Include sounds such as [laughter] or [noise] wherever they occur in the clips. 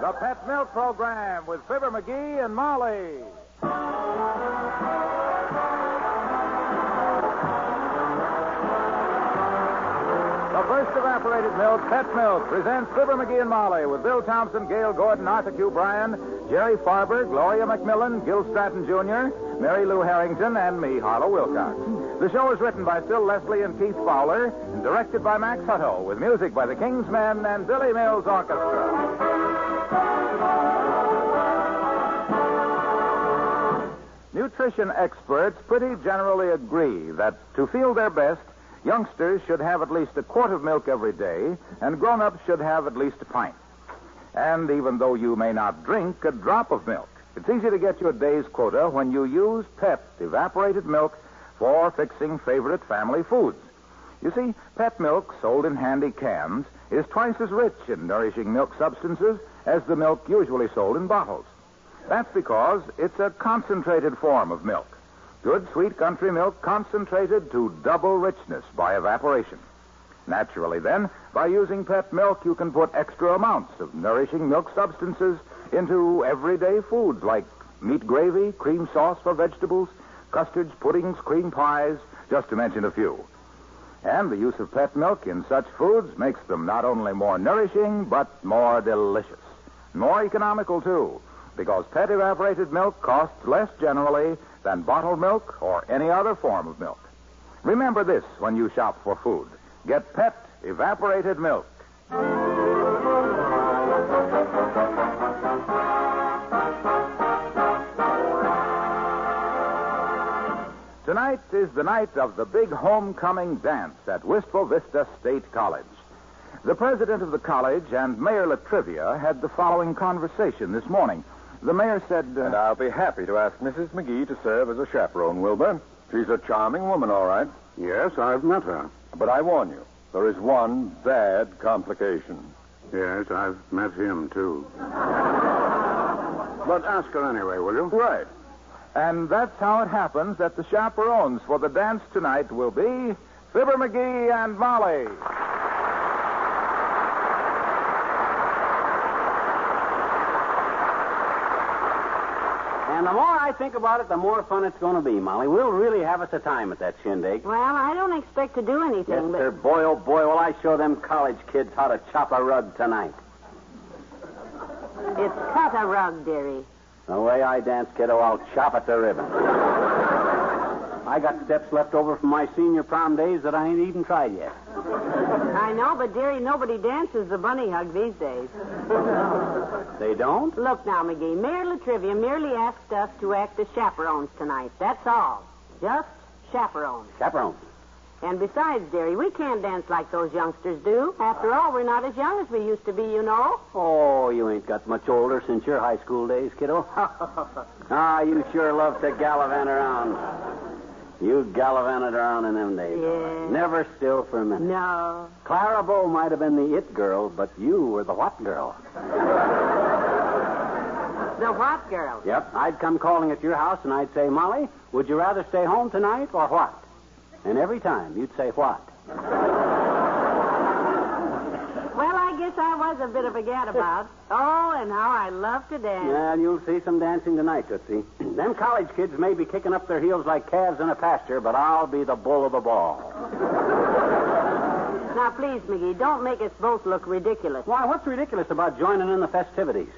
The Pet Milk Program with Fibber McGee and Molly. The first evaporated milk, Pet Milk, presents Fibber McGee and Molly with Bill Thompson, Gale Gordon, Arthur Q. Bryan, Jerry Farber, Gloria McMillan, Gil Stratton Jr., Mary Lou Harrington, and me, Harlow Wilcox. The show is written by Phil Leslie and Keith Fowler and directed by Max Hutto with music by the King's Men and Billy Mills Orchestra. Nutrition experts pretty generally agree that to feel their best, youngsters should have at least a quart of milk every day, and grown ups should have at least a pint. And even though you may not drink a drop of milk, it's easy to get your day's quota when you use Pet evaporated milk for fixing favorite family foods. You see, Pet milk, sold in handy cans, is twice as rich in nourishing milk substances as the milk usually sold in bottles. That's because it's a concentrated form of milk. Good, sweet country milk concentrated to double richness by evaporation. Naturally, then, by using pet milk, you can put extra amounts of nourishing milk substances into everyday foods like meat gravy, cream sauce for vegetables, custards, puddings, cream pies, just to mention a few. And the use of pet milk in such foods makes them not only more nourishing, but more delicious. More economical, too because pet evaporated milk costs less generally than bottled milk or any other form of milk. Remember this when you shop for food. Get pet evaporated milk. Tonight is the night of the big homecoming dance at Wistful Vista State College. The president of the college and Mayor La Trivia had the following conversation this morning. The mayor said. Uh, And I'll be happy to ask Mrs. McGee to serve as a chaperone, Wilbur. She's a charming woman, all right. Yes, I've met her. But I warn you, there is one bad complication. Yes, I've met him, too. but ask her anyway, will you? Right. And that's how it happens that the chaperones for the dance tonight will be Fibber McGee and Molly. And the more I think about it, the more fun it's going to be, Molly. We'll really have us a time at that shindig. Well, I don't expect to do anything, Yes, but sir. Boy, oh boy, will I show them college kids how to chop a rug tonight. it's cut a rug, dearie. The way I dance, kiddo, I'll chop at the ribbon. I got steps left over from my senior prom days that I ain't even tried yet. I know, but dearie, nobody dances the bunny hug these days. [laughs] They don't? Look now, McGee, Mayor La Trivia merely asked us to act as chaperones tonight. That's all. Just chaperones. Chaperone. And besides, dearie, we can't dance like those youngsters do. After all, we're not as young as we used to be, you know. Oh, you ain't got much older since your high school days, kiddo. [laughs] ah, you sure love to gallivant around. You gallivanted around in them days. right. Never still for a minute. No. Clara Bow might have been the it girl, but you were the what girl? The what girl? Yep. I'd come calling at your house and I'd say, Molly, would you rather stay home tonight or what? And every time you'd say what? Well, I was a bit of a gadabout. Oh, and how I love to dance. Well, you'll see some dancing tonight, Tootsie. [clears throat] Them college kids may be kicking up their heels like calves in a pasture, but I'll be the bull of the ball. Now, please, McGee, don't make us both look ridiculous. Why, what's ridiculous about joining in the festivities?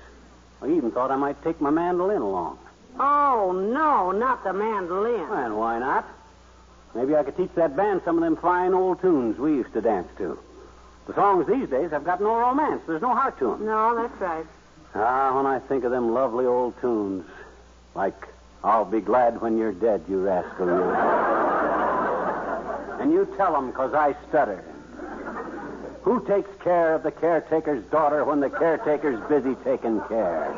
I even thought I might take my mandolin along. Oh, no, not the mandolin. And why not? Maybe I could teach that band some of them fine old tunes we used to dance to. The songs these days have got no romance. There's no heart to them. No, that's right. Ah, when I think of them lovely old tunes, like I'll be glad when you're dead, you rascal, you. and you tell 'em 'cause I stutter. Who takes care of the caretaker's daughter when the caretaker's busy taking care?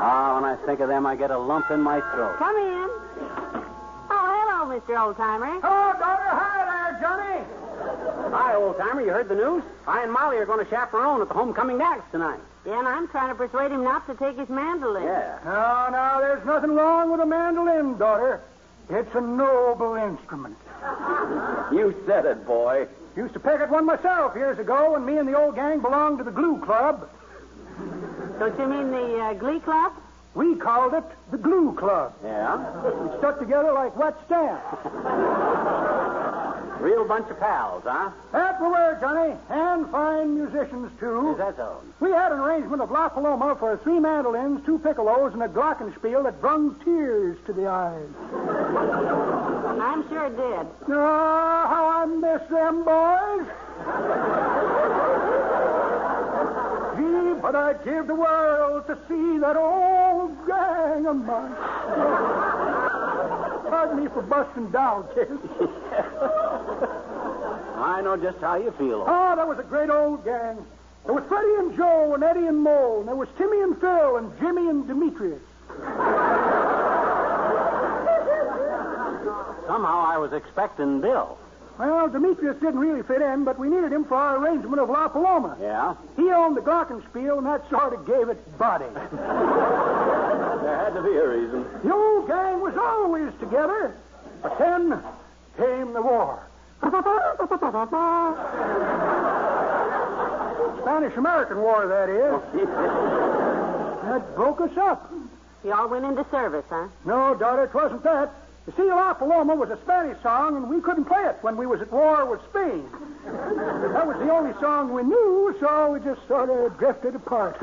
Ah, when I think of them, I get a lump in my throat. Come in. Oh, hello, Mr. Oldtimer. Oh, daughter, hi there, Johnny. Hi, old timer. You heard the news? I and Molly are going to chaperone at the homecoming dance tonight. Yeah, and I'm trying to persuade him not to take his mandolin. Yeah. No, no, there's nothing wrong with a mandolin, daughter. It's a noble instrument. [laughs] You said it, boy. Used to pick at one myself years ago when me and the old gang belonged to the Glue Club. Don't you mean the uh, Glee Club? We called it the Glue Club. Yeah? We stuck together like wet stamps. [laughs] Real bunch of pals, huh? That we were, Johnny, and fine musicians, too. Is that so? We had an arrangement of La Paloma for three mandolins, two piccolos, and a glockenspiel that brung tears to the eyes. I'm sure it did. Oh, how I miss them boys. Gee, but I'd give the world to see that old gang of mine. Pardon me for busting down, kid. [laughs] I know just how you feel. Oh, that was a great old gang. There was Freddie and Joe and Eddie and Mole, and there was Timmy and Phil and Jimmy and Demetrius. Somehow I was expecting Bill. Well, Demetrius didn't really fit in, but we needed him for our arrangement of La Paloma. Yeah? He owned the glockenspiel, and that sort of gave it body. [laughs] There had to be a reason. The old gang was always together, but then came the war. Spanish-American War, that is. That broke us up. You all went into service, huh? No, daughter, it wasn't that. You see, La Paloma was a Spanish song, and we couldn't play it when we was at war with Spain. That was the only song we knew, so we just sort of drifted apart.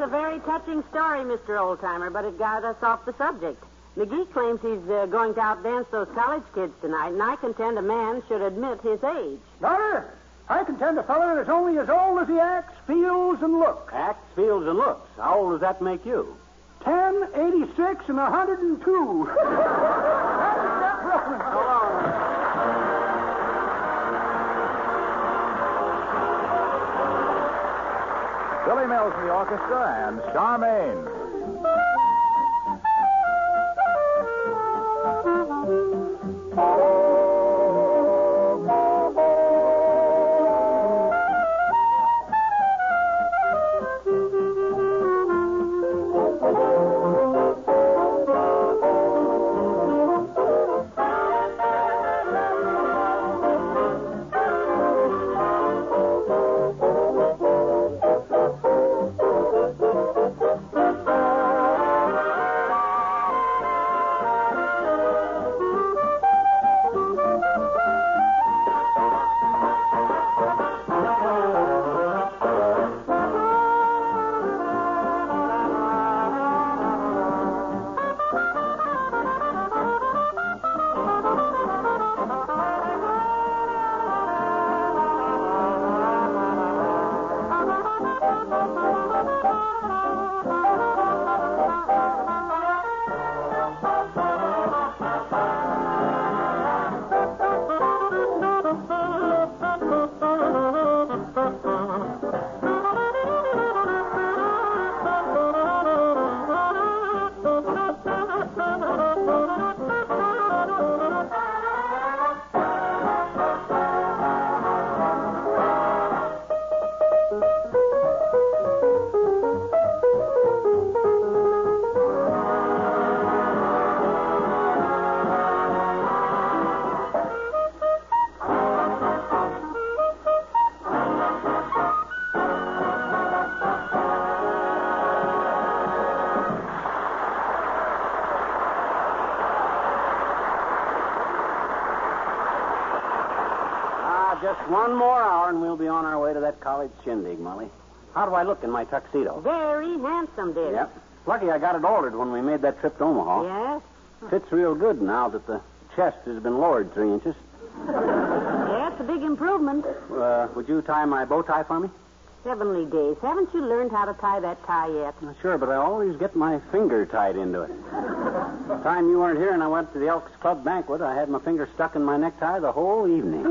Well, that's a very touching story, Mr. Oldtimer, but it got us off the subject. McGee claims he's uh, going to outdance those college kids tonight, and I contend a man should admit his age. daughter, I contend a feller is only as old as he acts, feels, and looks. Acts, feels, and looks. How old does that make you? 10, 86, and 102. [laughs] That's reference. Billy Mills and the orchestra, and Charmaine. College shindig, Molly. How do I look in my tuxedo? Very handsome, dear. Yep. Lucky I got it altered when we made that trip to Omaha. Yes? Fits real good now that the chest has been lowered three inches. Yeah, it's a big improvement. Uh, would you tie my bow tie for me? Heavenly days. Haven't you learned how to tie that tie yet? Sure, but I always get my finger tied into it. the time you weren't here and I went to the Elks Club banquet, I had my finger stuck in my necktie the whole evening.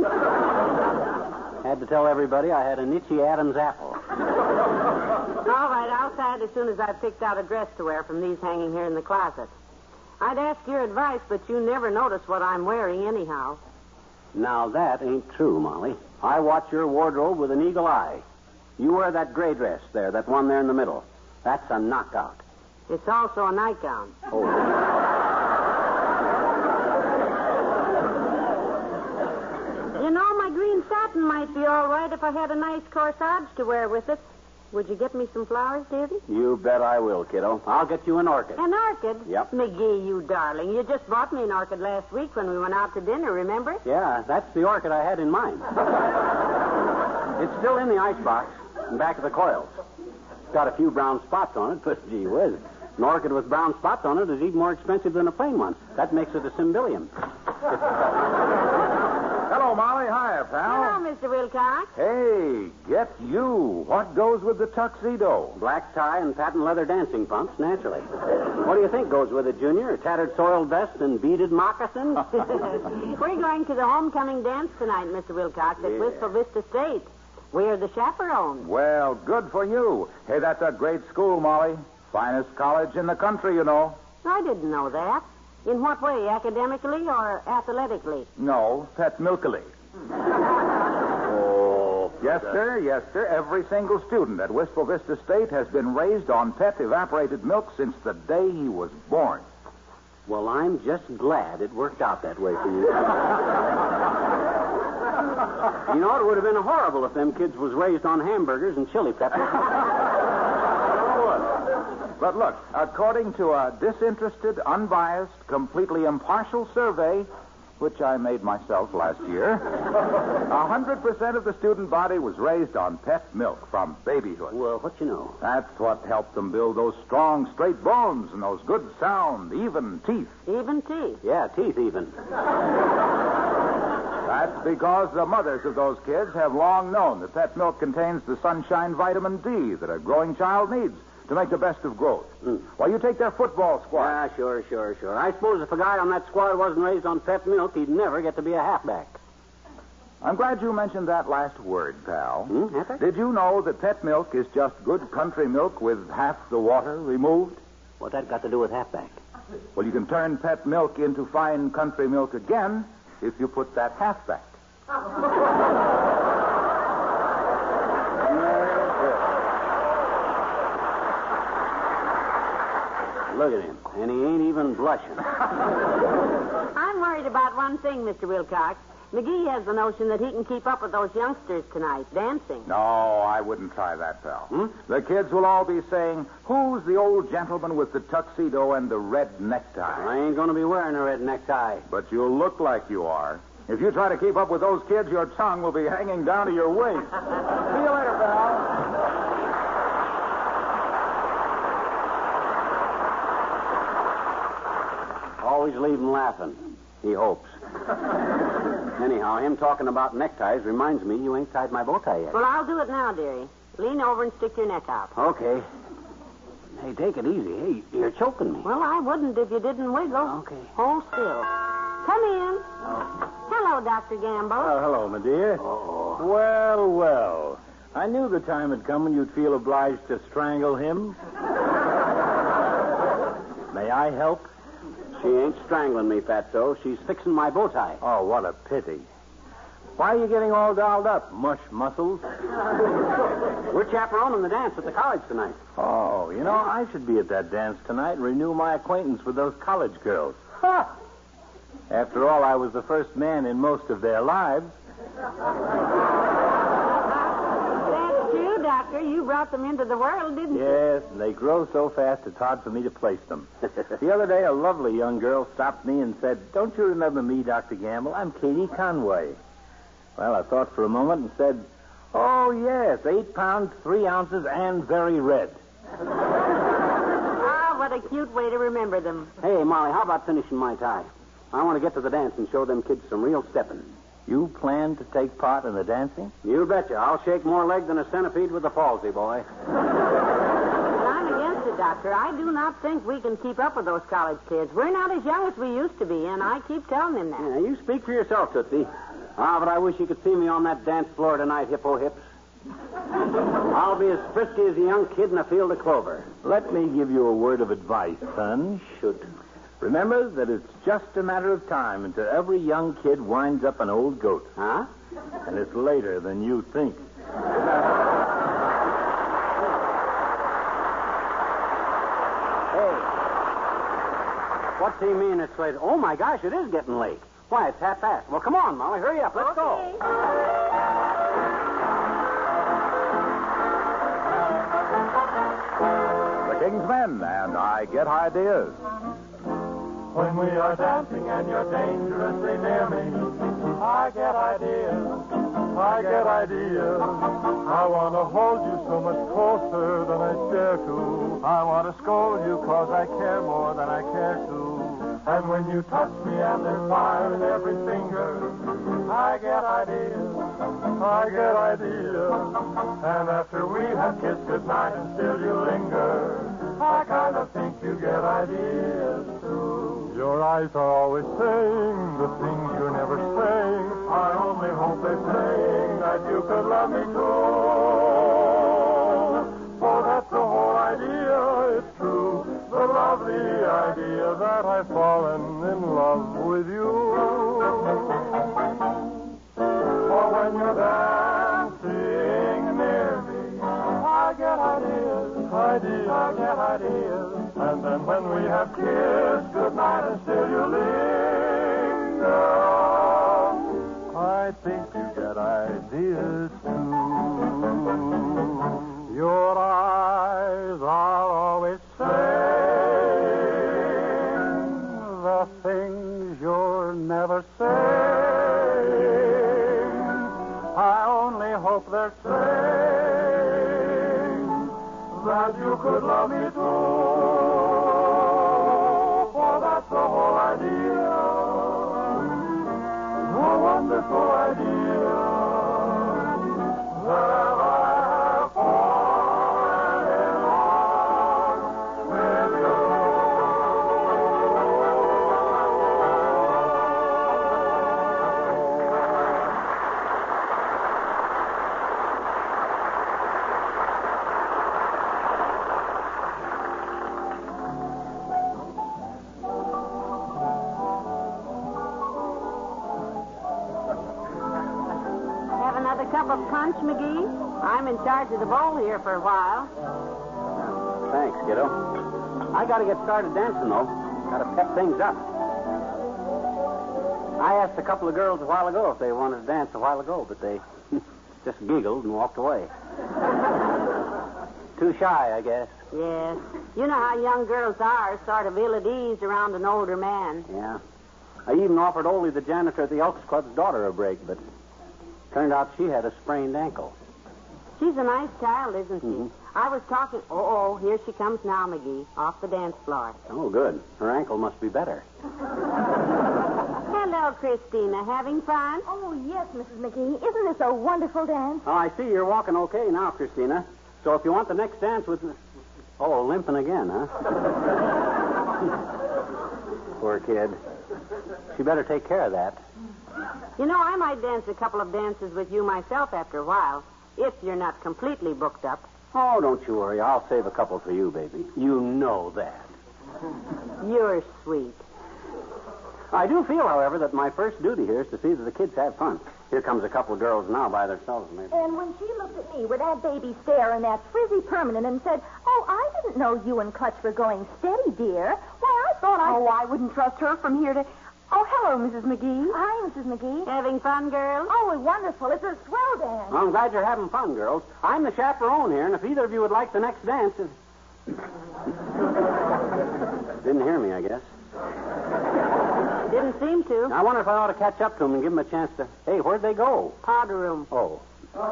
Had to tell everybody I had an itchy Adam's apple. [laughs] All right, I'll it as soon as I've picked out a dress to wear from these hanging here in the closet. I'd ask your advice, but you never notice what I'm wearing anyhow. Now that ain't true, Molly. I watch your wardrobe with an eagle eye. You wear that gray dress there, that one there in the middle. That's a knockout. It's also a nightgown. Oh. You know, my green satin might be all right if I had a nice corsage to wear with it. Would you get me some flowers, dearie? You bet I will, kiddo. I'll get you an orchid. An orchid? Yep. McGee, you darling. You just bought me an orchid last week when we went out to dinner, remember? Yeah, that's the orchid I had in mind. [laughs] it's still in the icebox, in back of the coils. It's got a few brown spots on it, but gee whiz. An orchid with brown spots on it is even more expensive than a plain one. That makes it a cymbidium. [laughs] Hello, Molly. Hiya, pal. Hello, Mr. Wilcox. Hey, get you. What goes with the tuxedo? Black tie and patent leather dancing pumps, naturally. What do you think goes with it, Junior? A tattered soiled vest and beaded moccasins? [laughs] [laughs] We're going to the homecoming dance tonight, Mr. Wilcox, at Yeah. Wistful Vista State. We're the chaperones. Well, good for you. Hey, that's a great school, Molly. Finest college in the country, you know. I didn't know that. In what way, academically or athletically? No, pet milkily. [laughs] oh. Yes, sir. Yes, sir. Every single student at Wistful Vista State has been raised on pet evaporated milk since the day he was born. Well, I'm just glad it worked out that way for you. [laughs] you know, it would have been horrible if them kids was raised on hamburgers and chili peppers. [laughs] But look, according to a disinterested, unbiased, completely impartial survey, which I made myself last year, [laughs] 100% of the student body was raised on pet milk from babyhood. well, what you know? That's what helped them build those strong, straight bones and those good, sound, even teeth. Even teeth. Yeah, teeth even. That's because the mothers of those kids have long known that pet milk contains the sunshine vitamin D that a growing child needs to make the best of growth. Well, you take their football squad. Ah, sure, sure, sure. I suppose if a guy on that squad wasn't raised on pet milk, he'd never get to be a halfback. I'm glad you mentioned that last word, pal. Hmm, Heather? Did you know that pet milk is just good country milk with half the water removed? What that got to do with halfback? Well, you can turn pet milk into fine country milk again if you put that half back. [laughs] Look at him. And he ain't even blushing. [laughs] I'm worried about one thing, Mr. Wilcox. McGee has the notion that he can keep up with those youngsters tonight, dancing. No, I wouldn't try that, pal. Hmm? The kids will all be saying, Who's the old gentleman with the tuxedo and the red necktie? I ain't going to be wearing a red necktie. But you'll look like you are. If you try to keep up with those kids, your tongue will be hanging down to your waist. [laughs] See you later, pal. Always leave him laughing. He hopes. [laughs] Anyhow, him talking about neckties reminds me you ain't tied my bow tie yet. Well, I'll do it now, dearie. Lean over and stick your neck out. Okay. Hey, take it easy. Hey, you're choking me. Well, I wouldn't if you didn't wiggle. Okay. Hold still. Come in. Oh. Hello, Dr. Gamble. Oh, hello, my dear. Well, well. I knew the time had come when you'd feel obliged to strangle him. [laughs] May I help? She ain't strangling me, Fatso. She's fixing my bow tie. Oh, what a pity. Why are you getting all dolled up, mush muscles? [laughs] We're chaperoning the dance at the college tonight. Oh, you know, I should be at that dance tonight and renew my acquaintance with those college girls. Ha! After all, I was the first man in most of their lives. That's true, Doctor. You brought them into the world, didn't you? Yes, and they grow so fast it's hard for me to place them. [laughs] the other day, a lovely young girl stopped me and said, Don't you remember me, Dr. Gamble? I'm Katie Conway. Well, I thought for a moment and said, Oh, yes, eight pounds, three ounces, and very red. [laughs] Ah, what a cute way to remember them. Hey, Molly, how about finishing my tie? I want to get to the dance and show them kids some real stepping. You plan to take part in the dancing? You betcha. I'll shake more leg than a centipede with a palsy, boy. But I'm against it, Doctor. I do not think we can keep up with those college kids. We're not as young as we used to be, and I keep telling them that. Yeah, you speak for yourself, Tootsie. Ah, but I wish you could see me on that dance floor tonight, hippo hips. I'll be as frisky as a young kid in a field of clover. Let me give you a word of advice, son. Shoot. Remember that it's just a matter of time until every young kid winds up an old goat. Huh? And it's later than you think. Hey. What's he mean it's late? Oh, my gosh, it is getting late. Why, it's half past. Well, come on, Molly. Hurry up. Let's go. The King's Men and I Get Ideas. When we are dancing and you're dangerously near me, I get ideas. I get ideas. I want to hold you so much closer than I dare to. I want to scold you cause I care more than I care to. And when you touch me and there's fire in every finger, I get ideas. I get ideas. And after we have kissed goodnight and still you linger, I kind of think you get ideas too. Your eyes are always saying the things you're never saying. I only hope they're saying that you could love me too. For that's the whole idea, it's true. The lovely idea that I've fallen in love with you. For when you're dancing near me, I get ideas, ideas, I get ideas. And then when we have kissed you could love me of punch, McGee? I'm in charge of the bowl here for a while. Thanks, kiddo. I gotta get started dancing, though. Gotta pep things up. I asked a couple of girls a while ago if they wanted to dance a while ago, but they [laughs] just giggled and walked away. [laughs] Too shy, I guess. Yes. You know how young girls are, sort of ill at ease around an older man. Yeah. I even offered Oldie, the janitor at the Elks Club's daughter, a break, but turned out she had a sprained ankle. She's a nice child, isn't she? Mhm. I was talking. Oh, oh, here she comes now, McGee, off the dance floor. Oh, good. Her ankle must be better. Hello, Christina. Having fun? Oh, yes, Mrs. McGee. Isn't this a wonderful dance? Oh, I see you're walking okay now, Christina. So if you want the next dance with. Oh, limping again, huh? [laughs] Poor kid. She better take care of that. You know, I might dance a couple of dances with you myself after a while, if you're not completely booked up. Oh, don't you worry. I'll save a couple for you, baby. You know that. You're sweet. I do feel, however, that my first duty here is to see that the kids have fun. Here comes a couple of girls now by themselves, maybe. And when she looked at me with that baby stare and that frizzy permanent and said, Oh, I didn't know you and Clutch were going steady, dear. Why, I thought I. Oh, I wouldn't trust her from here to. Oh, hello, Mrs. McGee. Oh, hi, Mrs. McGee. Having fun, girls? Oh, wonderful. It's a swell dance. I'm glad you're having fun, girls. I'm the chaperone here, and if either of you would like the next dance. It... [laughs] Didn't hear me, I guess. Didn't seem to. I wonder if I ought to catch up to him and give him a chance to. Hey, where'd they go? Powder room. Oh. Look,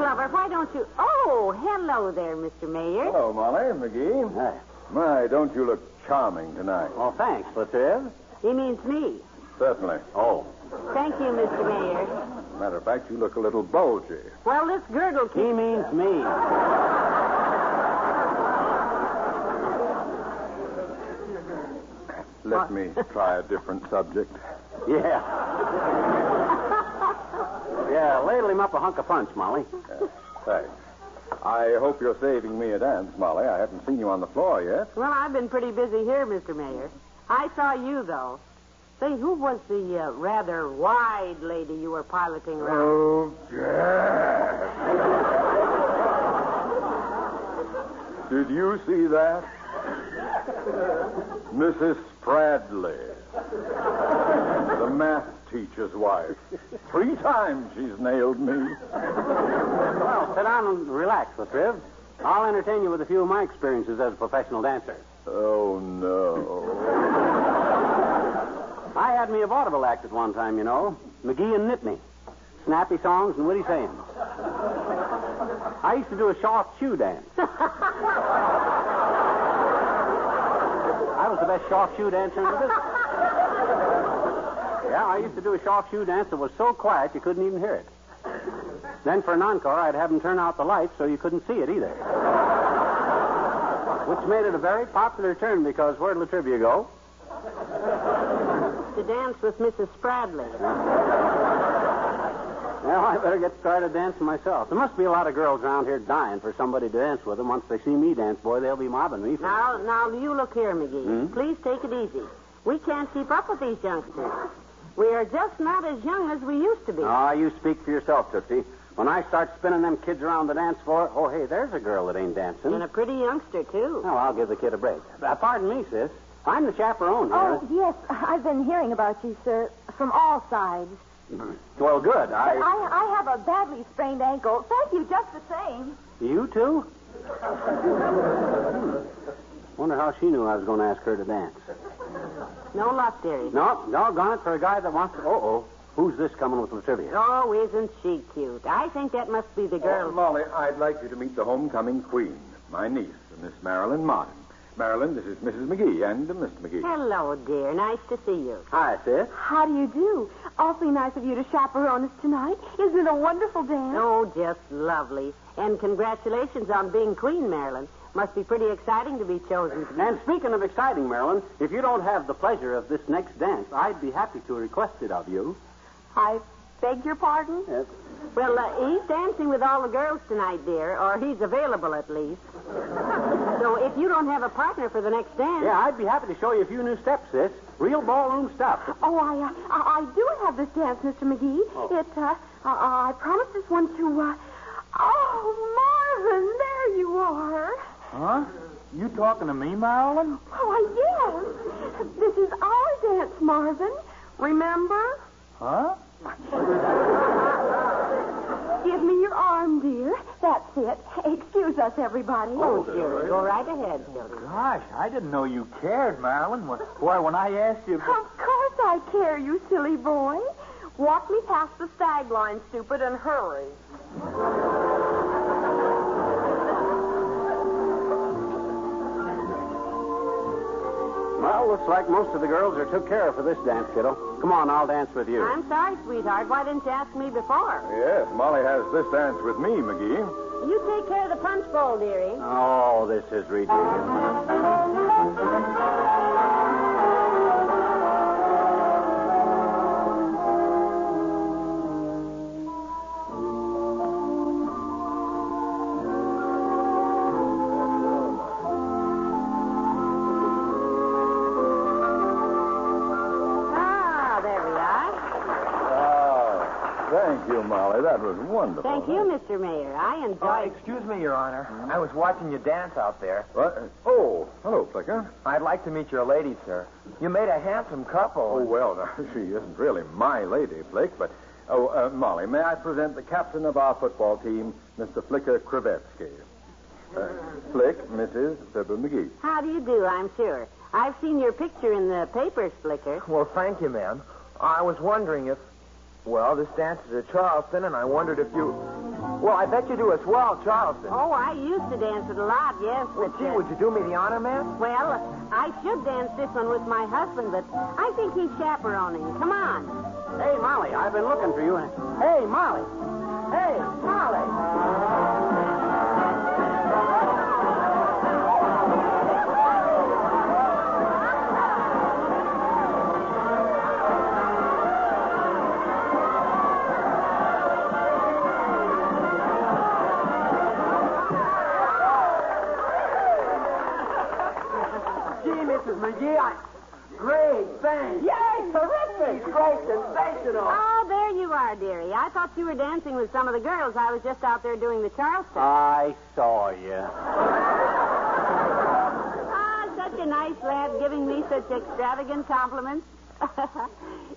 Lover, why don't you... Oh, hello there, Mr. Mayor. Hello, Molly. McGee. Hey. My, don't you look charming tonight. Oh, thanks, Latriv. He means me. Certainly. Oh. Thank you, Mr. Mayor. Matter of fact, you look a little bulgy. Well, this girdle He means me. Let me try a different subject. Yeah. [laughs] yeah, ladle him up a hunk of punch, Molly. Thanks. I hope you're saving me a dance, Molly. I haven't seen you on the floor yet. Well, I've been pretty busy here, Mr. Mayor. I saw you, though. Say, who was the uh, rather wide lady you were piloting around? Oh, yes. Did you see that? Mrs. Spradley. The math teacher's wife. [laughs] Three times she's nailed me. Well, sit down and relax, Latriv. I'll entertain you with a few of my experiences as a professional dancer. Oh, no. I had me a vaudeville act at one time, you know. McGee and Nitney. Snappy songs and witty sayings. I used to do a soft shoe dance. [laughs] I was the best soft shoe dancer in the business. Yeah, I used to do a shoe dance that was so quiet you couldn't even hear it. Then for an encore, I'd have them turn out the lights so you couldn't see it either. Which made it a very popular turn because where'd La Trivia go? To dance with Mrs. Spradley. Well, I better get started dancing myself. There must be a lot of girls around here dying for somebody to dance with them. Once they see me dance, boy, they'll be mobbing me. For... Now, now, you look here, McGee. Hmm? Please take it easy. We can't keep up with these youngsters. We are just not as young as we used to be. Ah, you speak for yourself, Tootsie. When I start spinning them kids around the dance floor, oh, hey, there's a girl that ain't dancing. And a pretty youngster, too. Oh, I'll give the kid a break. Uh, pardon me, sis. I'm the chaperone here. Oh, yes. I've been hearing about you, sir, from all sides. Well, good. I. I, I have a badly sprained ankle. Thank you just the same. You too? [laughs] Wonder how she knew I was going to ask her to dance. No luck, dearie. No, doggone it for a guy that wants to. Uh oh. Who's this coming with the? Oh, isn't she cute? I think that must be the Oh, girl. Molly, I'd like you to meet the homecoming queen, my niece, Miss Marilyn Martin. Marilyn, this is Mrs. McGee and uh, Mr. McGee. Hello, dear. Nice to see you. Hi, sis. How do you do? Awfully nice of you to chaperone us tonight. Isn't it a wonderful dance? Oh, just lovely. And congratulations on being queen, Marilyn. Must be pretty exciting to be chosen. And speaking of exciting, Marilyn, if you don't have the pleasure of this next dance, I'd be happy to request it of you. I beg your pardon? Yes. Well, uh, he's dancing with all the girls tonight, dear, or he's available at least. so if you don't have a partner for the next dance. Yeah, I'd be happy to show you a few new steps, sis. Real ballroom stuff. Oh, I, uh, I, I do have this dance, Mr. McGee. Oh. It, uh, I, I promised this one to, uh, oh, Marvin, there you are. Huh? You talking to me, Marilyn? Oh, yes. This is our dance, Marvin. Remember? Huh? Give me your arm, dear. That's it. Excuse us, everybody. Oh, dear. Go right ahead, Hilda. Gosh, I didn't know you cared, Marilyn. Well, Boy, when I asked you... Of course I care, you silly boy. Walk me past the stag line, stupid, and hurry. Well, looks like most of the girls are took care of for this dance, kiddo. Come on, I'll dance with you. I'm sorry, sweetheart. Why didn't you ask me before? Yes, Molly has this dance with me, McGee. You take care of the punch bowl, dearie. Oh, this is ridiculous. Molly. That was wonderful. Thank you, Mr. Mayor. I Uh, enjoyed. excuse me, Your Honor. I was watching you dance out there. What? Oh, hello, Flicker. I'd like to meet your lady, sir. You made a handsome couple. Oh, well, now, [laughs] she isn't really my lady, Flick, but. Oh, uh, Molly, may I present the captain of our football team, Mr. Flicker Krivetsky? Flick, Mrs. Fibber McGee. How do you do, I'm sure. I've seen your picture in the papers, Flicker. Well, thank you, ma'am. I was wondering if. Well, this dance is at Charleston, and I wondered if you. Well, I bet you do as well, Charleston. Oh, I used to dance it a lot, yes. Well, but, gee, uh, would you do me the honor, ma'am? Well, I should dance this one with my husband, but I think he's chaperoning. Come on. Hey, Molly, I've been looking for you. Hey, Molly. Hey, Molly. I... Great, thanks. Yay, terrific. Great, sensational. Oh, there you are, dearie. I thought you were dancing with some of the girls. I was just out there doing the Charleston. I saw you. Ah, such a nice lad giving me such extravagant compliments. [laughs]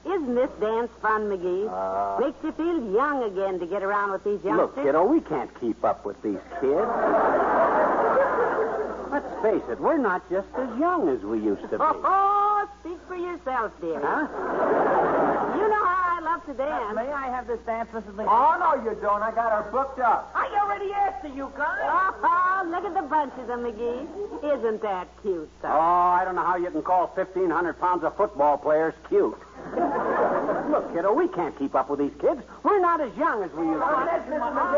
Isn't this dance fun, McGee? Uh, Makes you feel young again to get around with these youngsters. Look, kiddo, we can't keep up with these kids. Let's face it, we're not just as young as we used to be. Oh, speak for yourself, dear. Huh? You know how I love to dance. May I have this dance, Mrs. McGee? Oh, no, you don't. I got her booked up. I already asked her, you guys. Oh, look at the bunches of them, McGee. Isn't that cute, sir? Oh. I don't know how you can call 1,500 pounds of football players cute. Look, kiddo, we can't keep up with these kids. We're not as young as we used to be. Now,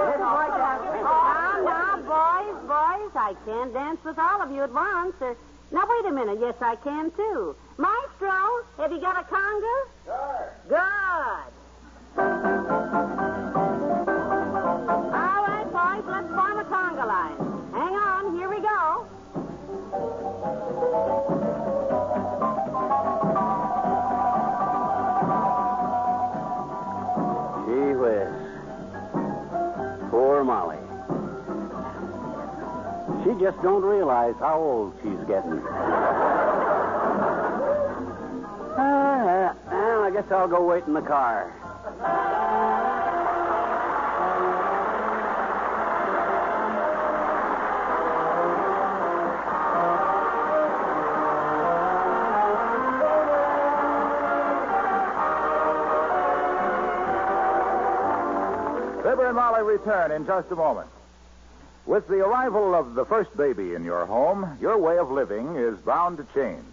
now, boys, boys, I can't dance with all of you at once. Uh, now, wait a minute. Yes, I can, too. Maestro, have you got a conga? Sure. Good. She just don't realize how old she's getting. Ah, well, I guess I'll go wait in the car. Fibber and Molly return in just a moment. With the arrival of the first baby in your home, your way of living is bound to change.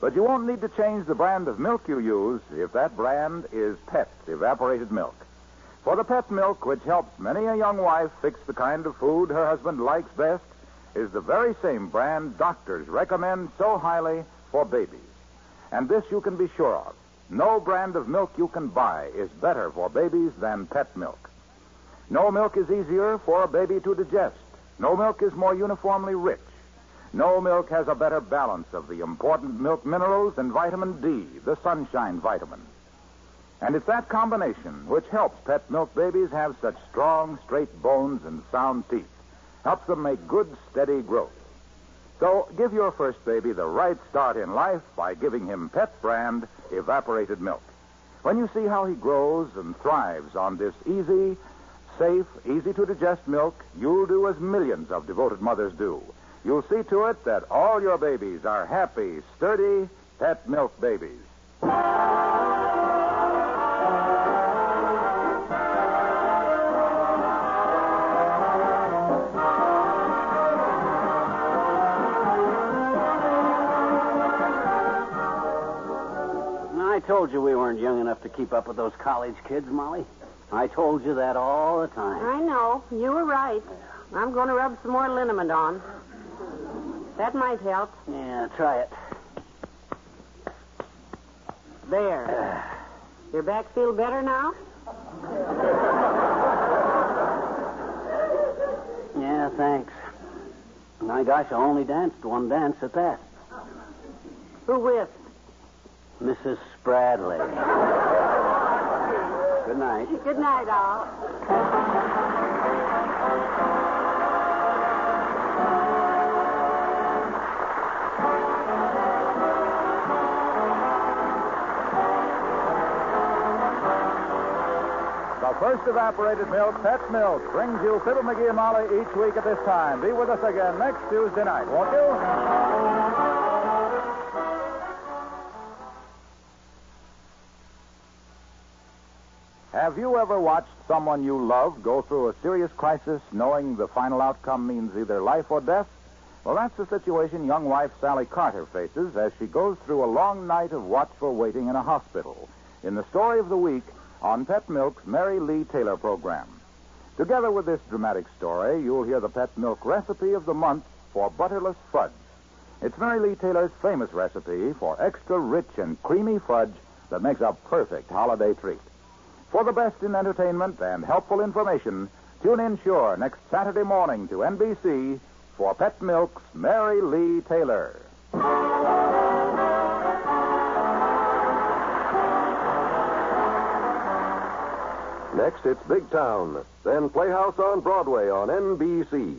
But you won't need to change the brand of milk you use if that brand is Pet Evaporated Milk. For the Pet Milk, which helps many a young wife fix the kind of food her husband likes best, is the very same brand doctors recommend so highly for babies. And this you can be sure of. No brand of milk you can buy is better for babies than Pet Milk. No milk is easier for a baby to digest. No milk is more uniformly rich. No milk has a better balance of the important milk minerals and vitamin D, the sunshine vitamin. And it's that combination which helps pet milk babies have such strong, straight bones and sound teeth. Helps them make good, steady growth. So give your first baby the right start in life by giving him Pet brand evaporated milk. When you see how he grows and thrives on this easy, safe, easy to digest milk, you'll do as millions of devoted mothers do. You'll see to it that all your babies are happy, sturdy, pet milk babies. I told you we weren't young enough to keep up with those college kids, Molly. I told you that all the time. I know. You were right. I'm going to rub some more liniment on. That might help. Yeah, try it. There. Your back feel better now? Yeah, thanks. My gosh, I only danced one dance at that. Who with? Mrs. Spradley. Good night. Good night, all. the first evaporated milk, Pet Milk, brings you Fibber McGee and Molly each week at this time. Be with us again next Tuesday night, won't you? Have you ever watched someone you love go through a serious crisis knowing the final outcome means either life or death? Well, that's the situation young wife Sally Carter faces as she goes through a long night of watchful waiting in a hospital. In the story of the week on Pet Milk's Mary Lee Taylor program. Together with this dramatic story, you'll hear the Pet Milk recipe of the month for butterless fudge. It's Mary Lee Taylor's famous recipe for extra rich and creamy fudge that makes a perfect holiday treat. For the best in entertainment and helpful information, tune in sure next Saturday morning to NBC for Pet Milk's Mary Lee Taylor. Next, it's Big Town, then Playhouse on Broadway on NBC.